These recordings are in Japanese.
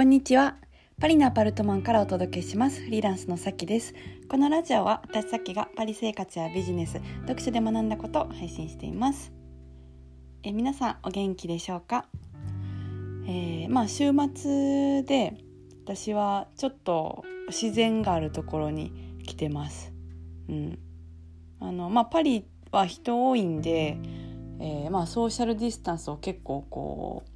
こんにちは。パリのアパルトマンからお届けします。フリーランスのさきです。このラジオは私さきがパリ生活やビジネス、読書で学んだことを配信しています。え皆さんお元気でしょうか、えー、まあ週末で私はちょっと自然があるところに来てます。うん。あのまあパリは人多いんで、えー、まあソーシャルディスタンスを結構こう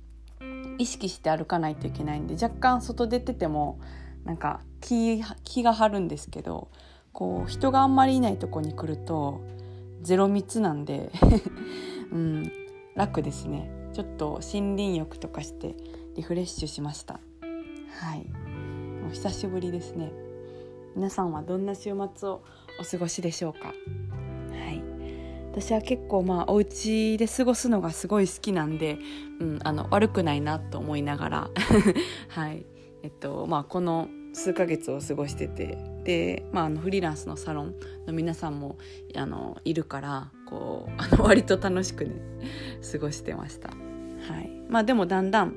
意識して歩かないといけないんで若干外出ててもなんか気気が張るんですけどこう人があんまりいないとこに来るとゼロ密なんで うん、楽ですね。ちょっと森林浴とかしてリフレッシュしました。はい。もう久しぶりですね。皆さんはどんな週末をお過ごしでしょうか？私は結構まあお家で過ごすのがすごい好きなんで、うん、あの悪くないなと思いながら はいえっとまあこの数ヶ月を過ごしててで、まあ、あのフリーランスのサロンの皆さんもあのいるからこう あの割と楽しくね過ごしてました。はいまあ、でもだんだん、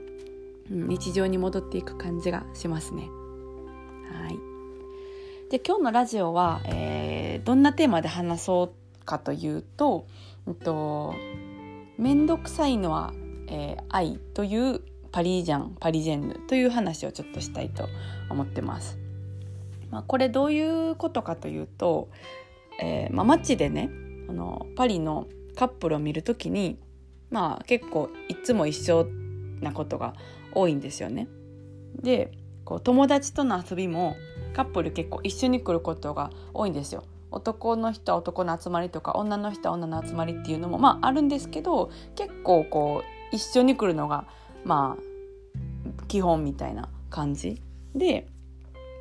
日常に戻っていく感じがしますね。はい、で今日のラジオは、えー、どんなテーマで話そうかというと、えっと、面倒くさいのは、えー、愛というパリジャンパリジェンヌという話をちょっとしたいと思ってます。まあ、これどういうことかというと、えーまあ、街でねあのパリのカップルを見るときにまあ結構いつも一緒なことが多いんですよね。でこう友達との遊びもカップル結構一緒に来ることが多いんですよ。男の人は男の集まりとか女の人は女の集まりっていうのもまああるんですけど結構こう一緒に来るのがまあ基本みたいな感じ。で、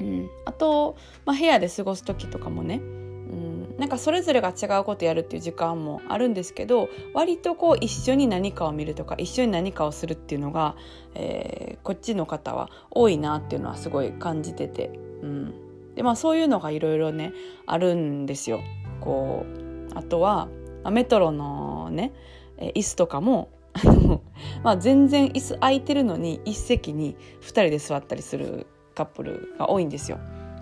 うん、あと、まあ、部屋で過ごす時とかもね、うん、なんかそれぞれが違うことやるっていう時間もあるんですけど割とこう一緒に何かを見るとか一緒に何かをするっていうのが、えー、こっちの方は多いなっていうのはすごい感じてて。うん。でまあそういうのがいろいろねあるんですよ。こうあとはメトロのね椅子とかも まあ全然椅子空いてるのに一席に2人で座ったりするカップルが多いんですよ。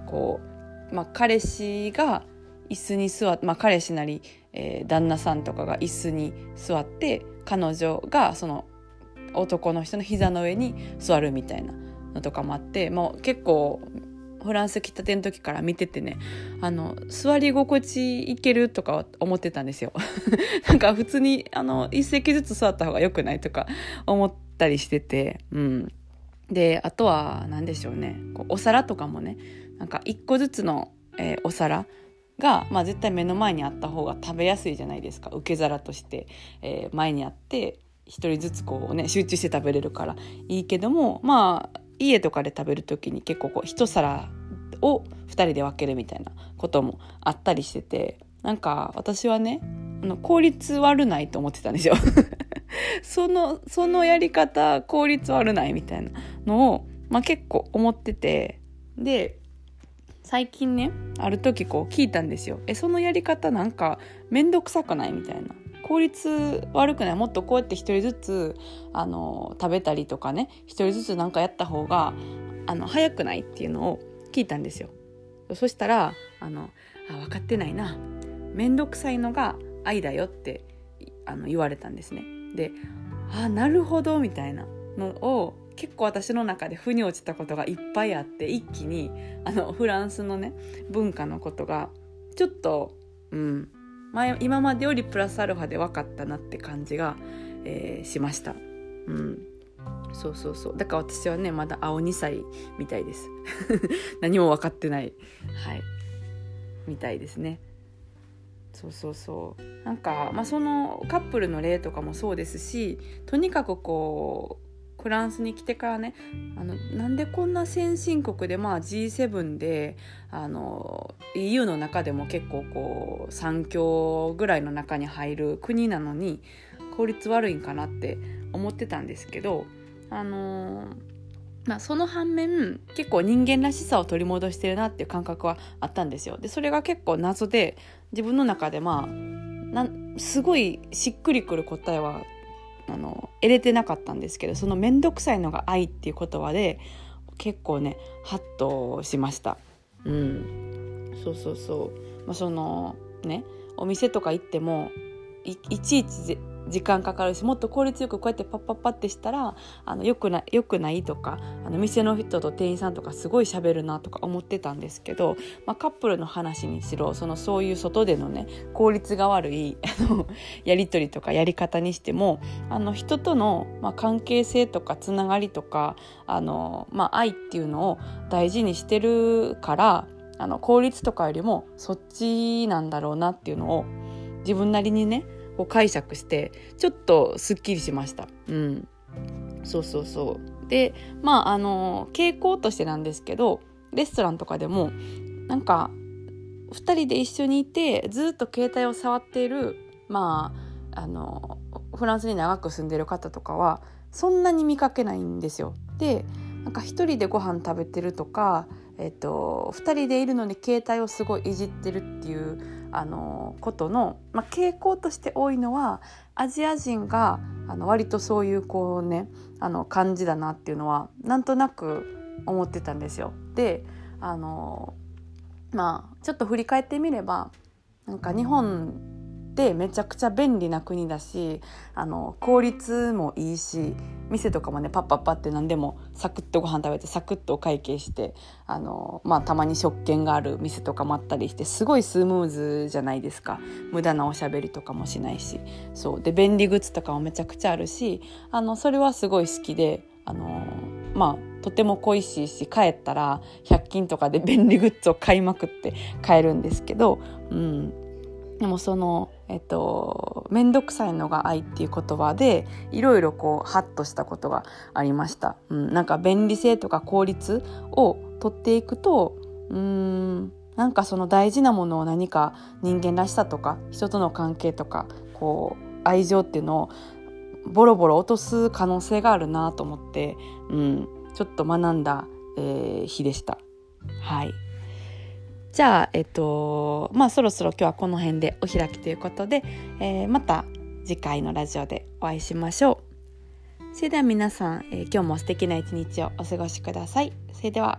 こうまあ、彼氏が椅子に座って、まあ、彼氏なり、えー、旦那さんとかが椅子に座って彼女がその男の人の膝の上に座るみたいなのとかもあってもう結構フランス来たての時から見ててねあの座り心地いけるとか思ってたんですよ。なんか普通にあの一席ずつ座った方が良くないとか思ったりしててうん。であとは何でしょうね。こうお皿とかもねなんか一個ずつの、えー、お皿が、まあ、絶対目の前にあった方が食べやすいじゃないですか。受け皿として、えー、前にあって一人ずつこうね集中して食べれるからいいけどもまあ家とかで食べる時に結構こう一皿を2人で分けるみたいなこともあったりしててなんか私はねあの効率悪ないと思ってたんですよ。そのそのやり方効率悪ないみたいなのを、まあ、結構思っててで最近ねある時こう聞いたんですよ。えそのやり方なんか面倒くさくないみたいな。効率悪くない？もっとこうやって一人ずつあの食べたりとかね一人ずつ何かやった方があの早くないっていうのを聞いたんですよ。そしたらあのあ分かってないな。面倒くさいのが愛だよってあの言われたんですね。であなるほどみたいなのを結構私の中で腑に落ちたことがいっぱいあって一気にあのフランスのね文化のことがちょっとうん前今までよりプラスアルファで分かったなって感じが、えー、しました。うん、そうそうそう。だから私はねまだ青2歳みたいです。何も分かってない。はい。みたいですね。そうそうそう。なんか、まあ、そのカップルの例とかもそうですしとにかくこうフランスに来てからねあのなんでこんな先進国で、まあ、G7 であの EU の中でも結構こう3強ぐらいの中に入る国なのに効率悪いんかなって思ってたんですけどあのまあ、その反面結構人間らしさを取り戻してるなっていう感覚はあったんですよ。でそれが結構謎で自分の中でまあすごいしっくりくる答えはあの得れてなかったんですけどその面倒くさいのが愛っていう言葉で結構ねハッとしました。うん、そうそうそう、まあ、そのねお店とか行ってもいちいち時間かかるしもっと効率よくこうやってパッパッパってしたらあのよくなよくないとかあの店の人と店員さんとかすごい喋るなとか思ってたんですけど、まあ、カップルの話にしろそのそういう外でのね効率が悪いやり取りとかやり方にしてもあの人との、まあ、関係性とかつながりとかあの、まあ、愛っていうのを大事にしてるからあの効率とかよりもそっちなんだろうなっていうのを自分なりにねこう解釈してちょっとすっきりしました。うん、そうそうそうでまああの傾向としてなんですけどレストランとかでもなんか2人で一緒にいてずっと携帯を触っているまああのフランスに長く住んでる方とかはそんなに見かけないんですよ。でなんか1人でご飯食べてるとか、えっと、2人でいるのに携帯をすごいいじってるっていうあのことの、まあ、傾向として多いのはアジア人があの割とそういうこうねあの感じだなっていうのはなんとなく思ってたんですよ。であのまあちょっと振り返ってみればなんか日本ってめちゃくちゃ便利な国だしあの効率もいいし店とかもねパッパッパって何でもサクッとご飯食べてサクッとお会計してあの、まあ、たまに食券がある店とかもあったりしてすごいスムーズじゃないですか。無駄なおしゃべりとかもしないし。そう。で便利グッズとかもめちゃくちゃあるしあのそれはすごい好きであのまあとても恋しいし帰ったら100均とかで便利グッズを買いまくって買えるんですけど、うん、でもそのえっと面倒くさいのが愛っていう言葉でいろいろこうハッとしたことがありました、うん、なんか便利性とか効率を取っていくとうんなんかその大事なものを何か人間らしさとか人との関係とかこう愛情っていうのをボロボロ落とす可能性があるなと思って、うん、ちょっと学んだ、えー、日でした。はいじゃあ、えっと、まあそろそろ今日はこの辺でお開きということで、えー、また次回のラジオでお会いしましょう。それでは皆さん、えー、今日も素敵な一日をお過ごしください。それでは。